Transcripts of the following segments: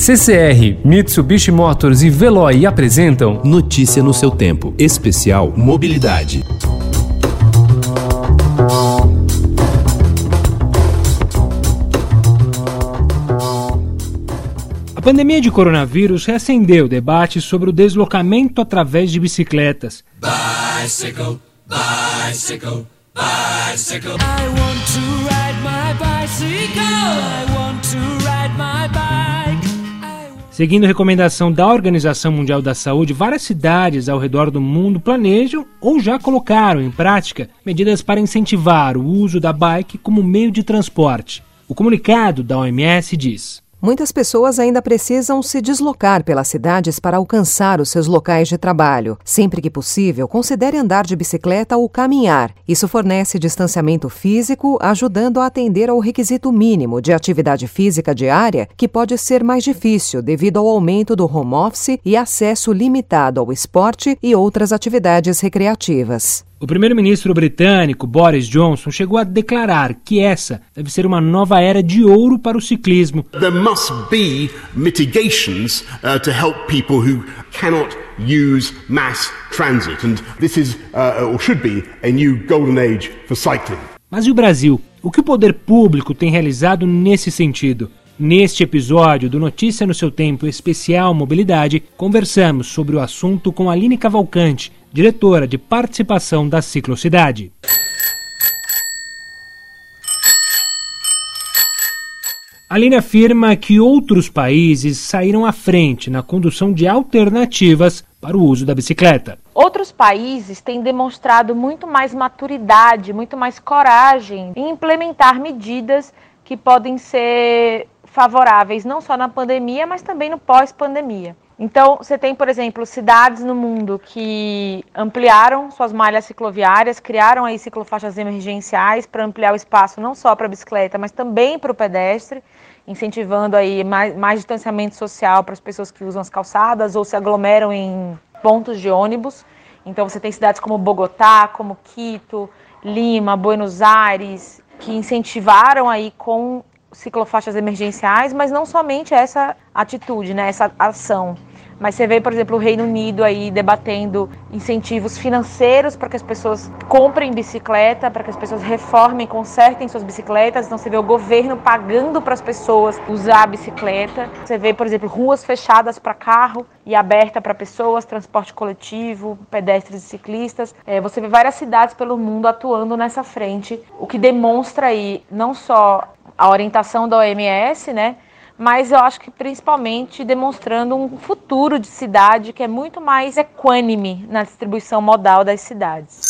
CCR, Mitsubishi Motors e Veloy apresentam Notícia no seu tempo. Especial Mobilidade. A pandemia de coronavírus reacendeu o debate sobre o deslocamento através de bicicletas. Bicycle, bicycle, bicycle. I want to ride my bicycle. I want to ride my. Seguindo recomendação da Organização Mundial da Saúde, várias cidades ao redor do mundo planejam ou já colocaram em prática medidas para incentivar o uso da bike como meio de transporte. O comunicado da OMS diz: Muitas pessoas ainda precisam se deslocar pelas cidades para alcançar os seus locais de trabalho. Sempre que possível, considere andar de bicicleta ou caminhar. Isso fornece distanciamento físico, ajudando a atender ao requisito mínimo de atividade física diária, que pode ser mais difícil devido ao aumento do home office e acesso limitado ao esporte e outras atividades recreativas. O primeiro-ministro britânico Boris Johnson chegou a declarar que essa deve ser uma nova era de ouro para o ciclismo. There must be mitigations uh, to help people who cannot use mass transit and this is uh, or should be a new golden age for cycling. Mas e o Brasil? O que o poder público tem realizado nesse sentido? Neste episódio do Notícia no seu Tempo Especial Mobilidade, conversamos sobre o assunto com Aline Cavalcante, diretora de participação da Ciclocidade. Aline afirma que outros países saíram à frente na condução de alternativas para o uso da bicicleta. Outros países têm demonstrado muito mais maturidade, muito mais coragem em implementar medidas que podem ser favoráveis não só na pandemia, mas também no pós-pandemia. Então, você tem, por exemplo, cidades no mundo que ampliaram suas malhas cicloviárias, criaram aí ciclofaixas emergenciais para ampliar o espaço não só para a bicicleta, mas também para o pedestre, incentivando aí mais, mais distanciamento social para as pessoas que usam as calçadas ou se aglomeram em pontos de ônibus. Então, você tem cidades como Bogotá, como Quito, Lima, Buenos Aires, que incentivaram aí com ciclofaixas emergenciais, mas não somente essa atitude, né, essa ação. Mas você vê, por exemplo, o Reino Unido aí debatendo incentivos financeiros para que as pessoas comprem bicicleta, para que as pessoas reformem, consertem suas bicicletas. Então você vê o governo pagando para as pessoas usar a bicicleta. Você vê, por exemplo, ruas fechadas para carro e aberta para pessoas, transporte coletivo, pedestres e ciclistas. É, você vê várias cidades pelo mundo atuando nessa frente, o que demonstra aí não só a orientação da OMS, né? Mas eu acho que principalmente demonstrando um futuro de cidade que é muito mais equânime na distribuição modal das cidades.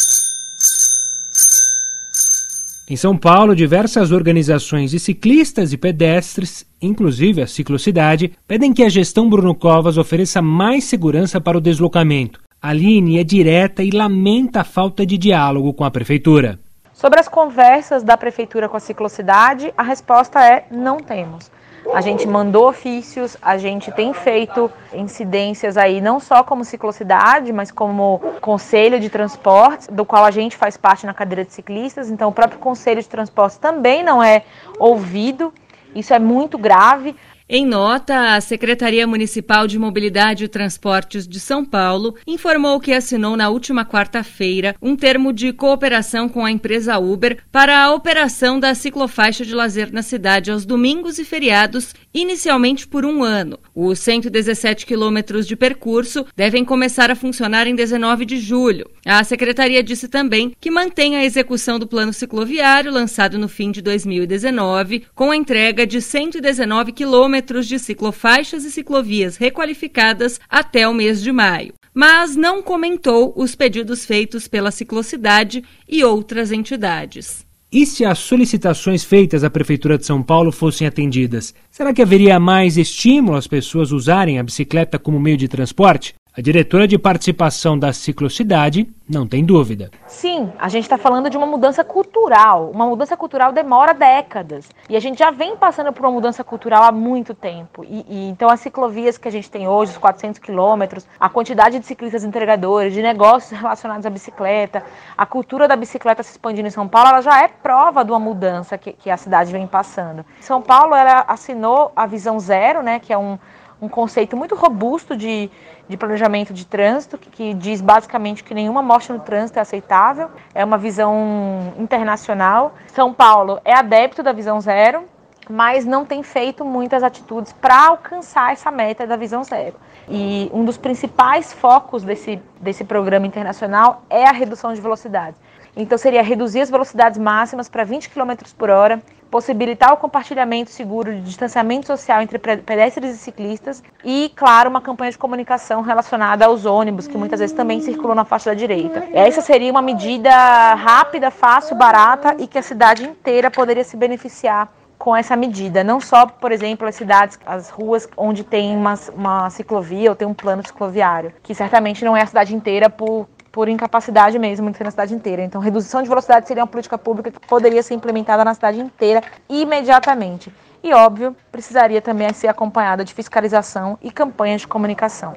Em São Paulo, diversas organizações de ciclistas e pedestres, inclusive a Ciclocidade, pedem que a gestão Bruno Covas ofereça mais segurança para o deslocamento. Aline é direta e lamenta a falta de diálogo com a prefeitura. Sobre as conversas da prefeitura com a ciclocidade, a resposta é não temos. A gente mandou ofícios, a gente tem feito incidências aí, não só como ciclocidade, mas como conselho de transportes, do qual a gente faz parte na cadeira de ciclistas. Então, o próprio conselho de transportes também não é ouvido. Isso é muito grave. Em nota, a Secretaria Municipal de Mobilidade e Transportes de São Paulo informou que assinou na última quarta-feira um termo de cooperação com a empresa Uber para a operação da ciclofaixa de lazer na cidade aos domingos e feriados, inicialmente por um ano. Os 117 quilômetros de percurso devem começar a funcionar em 19 de julho. A secretaria disse também que mantém a execução do plano cicloviário lançado no fim de 2019, com a entrega de 119 quilômetros quilômetros de ciclofaixas e ciclovias requalificadas até o mês de maio, mas não comentou os pedidos feitos pela Ciclocidade e outras entidades. E se as solicitações feitas à Prefeitura de São Paulo fossem atendidas, será que haveria mais estímulo às pessoas usarem a bicicleta como meio de transporte? A diretora de participação da Ciclocidade não tem dúvida. Sim, a gente está falando de uma mudança cultural. Uma mudança cultural demora décadas. E a gente já vem passando por uma mudança cultural há muito tempo. E, e então as ciclovias que a gente tem hoje, os 400 quilômetros, a quantidade de ciclistas entregadores, de negócios relacionados à bicicleta, a cultura da bicicleta se expandindo em São Paulo, ela já é prova de uma mudança que, que a cidade vem passando. São Paulo, ela assinou a Visão Zero, né, que é um um conceito muito robusto de, de planejamento de trânsito, que, que, diz basicamente que nenhuma morte no trânsito é aceitável. É uma visão internacional. São Paulo é adepto da visão zero, mas não tem feito muitas atitudes para alcançar essa meta da visão zero. E um dos principais focos desse, desse programa internacional é a redução de velocidade. Então seria reduzir as velocidades máximas para 20 km por hora, possibilitar o compartilhamento seguro de distanciamento social entre pedestres e ciclistas e, claro, uma campanha de comunicação relacionada aos ônibus, que muitas vezes também circulam na faixa da direita. Essa seria uma medida rápida, fácil, barata e que a cidade inteira poderia se beneficiar com essa medida. Não só, por exemplo, as cidades, as ruas onde tem uma, uma ciclovia ou tem um plano cicloviário, que certamente não é a cidade inteira por por incapacidade mesmo na cidade inteira. Então, redução de velocidade seria uma política pública que poderia ser implementada na cidade inteira imediatamente. E, óbvio, precisaria também ser acompanhada de fiscalização e campanhas de comunicação.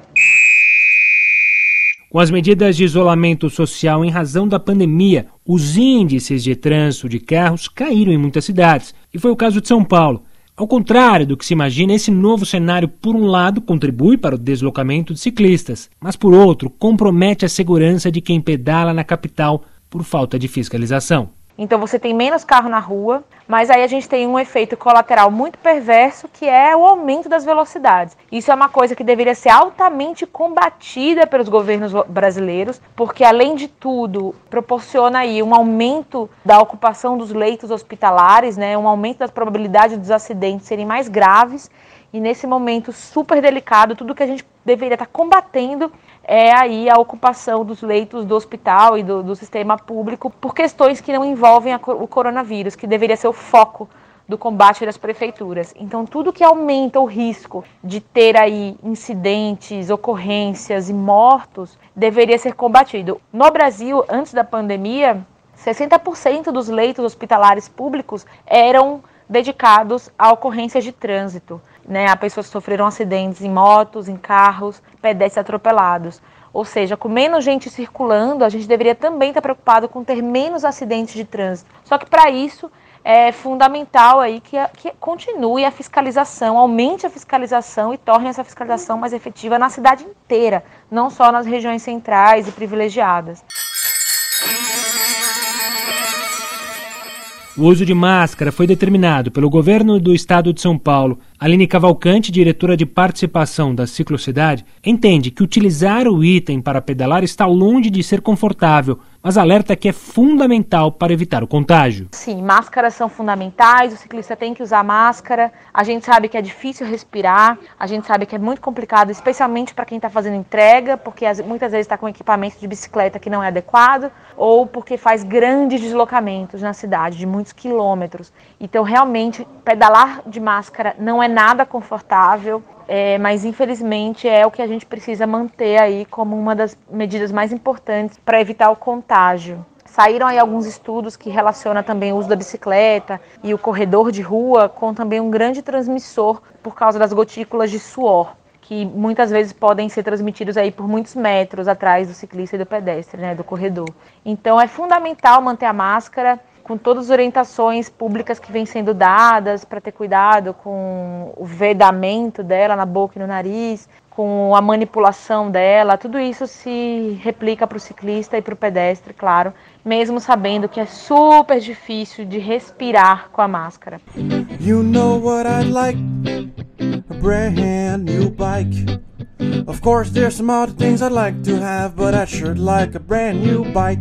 Com as medidas de isolamento social em razão da pandemia, os índices de trânsito de carros caíram em muitas cidades, e foi o caso de São Paulo. Ao contrário do que se imagina, esse novo cenário, por um lado, contribui para o deslocamento de ciclistas, mas por outro, compromete a segurança de quem pedala na capital por falta de fiscalização. Então você tem menos carro na rua, mas aí a gente tem um efeito colateral muito perverso que é o aumento das velocidades. Isso é uma coisa que deveria ser altamente combatida pelos governos brasileiros, porque além de tudo proporciona aí um aumento da ocupação dos leitos hospitalares, né, um aumento da probabilidade dos acidentes serem mais graves. E nesse momento super delicado, tudo que a gente deveria estar combatendo é aí a ocupação dos leitos do hospital e do, do sistema público por questões que não envolvem a, o coronavírus, que deveria ser o foco do combate das prefeituras. Então, tudo que aumenta o risco de ter aí incidentes, ocorrências e mortos deveria ser combatido. No Brasil, antes da pandemia, 60% dos leitos hospitalares públicos eram dedicados a ocorrências de trânsito né, a pessoas que sofreram acidentes em motos, em carros, pedestres atropelados. Ou seja, com menos gente circulando, a gente deveria também estar preocupado com ter menos acidentes de trânsito. Só que para isso é fundamental aí que, que continue a fiscalização, aumente a fiscalização e torne essa fiscalização mais efetiva na cidade inteira, não só nas regiões centrais e privilegiadas. O uso de máscara foi determinado pelo governo do estado de São Paulo. Aline Cavalcante, diretora de participação da Ciclocidade, entende que utilizar o item para pedalar está longe de ser confortável, mas alerta que é fundamental para evitar o contágio. Sim, máscaras são fundamentais, o ciclista tem que usar máscara. A gente sabe que é difícil respirar, a gente sabe que é muito complicado, especialmente para quem está fazendo entrega, porque muitas vezes está com equipamento de bicicleta que não é adequado, ou porque faz grandes deslocamentos na cidade, de muitos quilômetros. Então, realmente, pedalar de máscara não é nada confortável. É, mas infelizmente é o que a gente precisa manter aí como uma das medidas mais importantes para evitar o contágio. Saíram aí alguns estudos que relacionam também o uso da bicicleta e o corredor de rua com também um grande transmissor por causa das gotículas de suor, que muitas vezes podem ser transmitidos aí por muitos metros atrás do ciclista e do pedestre, né, do corredor. Então é fundamental manter a máscara com todas as orientações públicas que vêm sendo dadas para ter cuidado com o vedamento dela na boca e no nariz, com a manipulação dela, tudo isso se replica para o ciclista e para o pedestre, claro, mesmo sabendo que é super difícil de respirar com a máscara. You know what I'd like? A brand new bike. Of course there's some other things I'd like to have, but I sure like a brand new bike.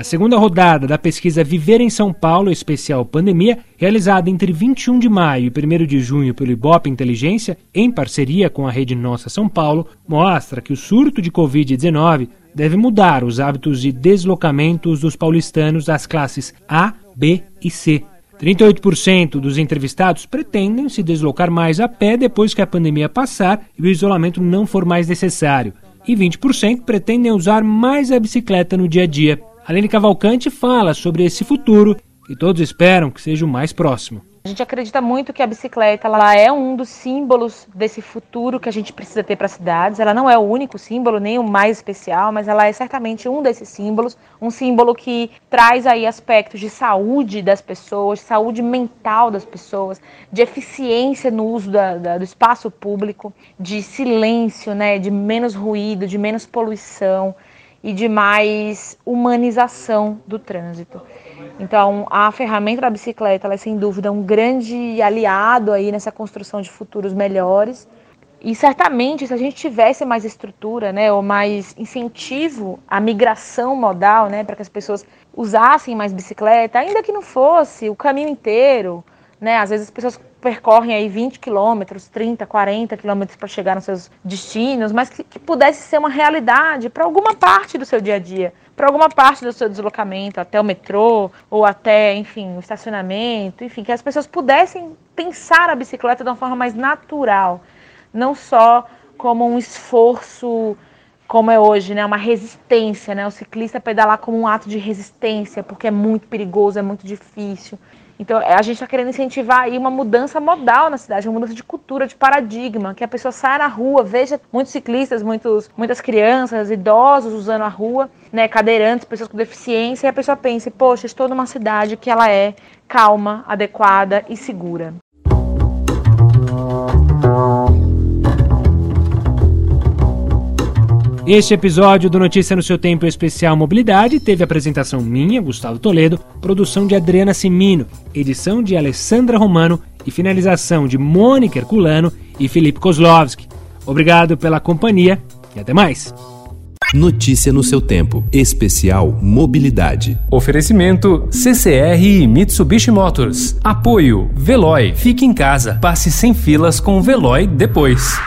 A segunda rodada da pesquisa Viver em São Paulo, especial pandemia, realizada entre 21 de maio e 1 de junho pelo Ibope Inteligência, em parceria com a rede Nossa São Paulo, mostra que o surto de Covid-19 deve mudar os hábitos de deslocamentos dos paulistanos das classes A, B e C. 38% dos entrevistados pretendem se deslocar mais a pé depois que a pandemia passar e o isolamento não for mais necessário. E 20% pretendem usar mais a bicicleta no dia a dia. Aline Cavalcante fala sobre esse futuro e todos esperam que seja o mais próximo. A gente acredita muito que a bicicleta ela é um dos símbolos desse futuro que a gente precisa ter para as cidades. Ela não é o único símbolo, nem o mais especial, mas ela é certamente um desses símbolos. Um símbolo que traz aí aspectos de saúde das pessoas, saúde mental das pessoas, de eficiência no uso da, da, do espaço público, de silêncio, né, de menos ruído, de menos poluição e de mais humanização do trânsito. Então, a ferramenta da bicicleta é sem dúvida um grande aliado aí nessa construção de futuros melhores. E certamente, se a gente tivesse mais estrutura, né, ou mais incentivo à migração modal, né, para que as pessoas usassem mais bicicleta, ainda que não fosse o caminho inteiro, né, às vezes as pessoas percorrem aí 20 quilômetros, 30, 40 quilômetros para chegar nos seus destinos, mas que, que pudesse ser uma realidade para alguma parte do seu dia a dia para alguma parte do seu deslocamento, até o metrô ou até, enfim, o estacionamento, enfim, que as pessoas pudessem pensar a bicicleta de uma forma mais natural, não só como um esforço como é hoje, né, uma resistência, né, o ciclista pedalar como um ato de resistência, porque é muito perigoso, é muito difícil. Então, é, a gente está querendo incentivar aí uma mudança modal na cidade, uma mudança de cultura, de paradigma, que a pessoa saia na rua, veja muitos ciclistas, muitos, muitas crianças, idosos usando a rua, né, cadeirantes, pessoas com deficiência, e a pessoa pense, poxa, estou numa cidade que ela é calma, adequada e segura. Este episódio do Notícia no seu Tempo Especial Mobilidade teve apresentação minha, Gustavo Toledo, produção de Adriana Simino, edição de Alessandra Romano e finalização de Mônica Herculano e Felipe Kozlovski. Obrigado pela companhia e até mais. Notícia no seu tempo. Especial Mobilidade. Oferecimento CCR e Mitsubishi Motors. Apoio Veloy. Fique em casa. Passe sem filas com o Veloy depois.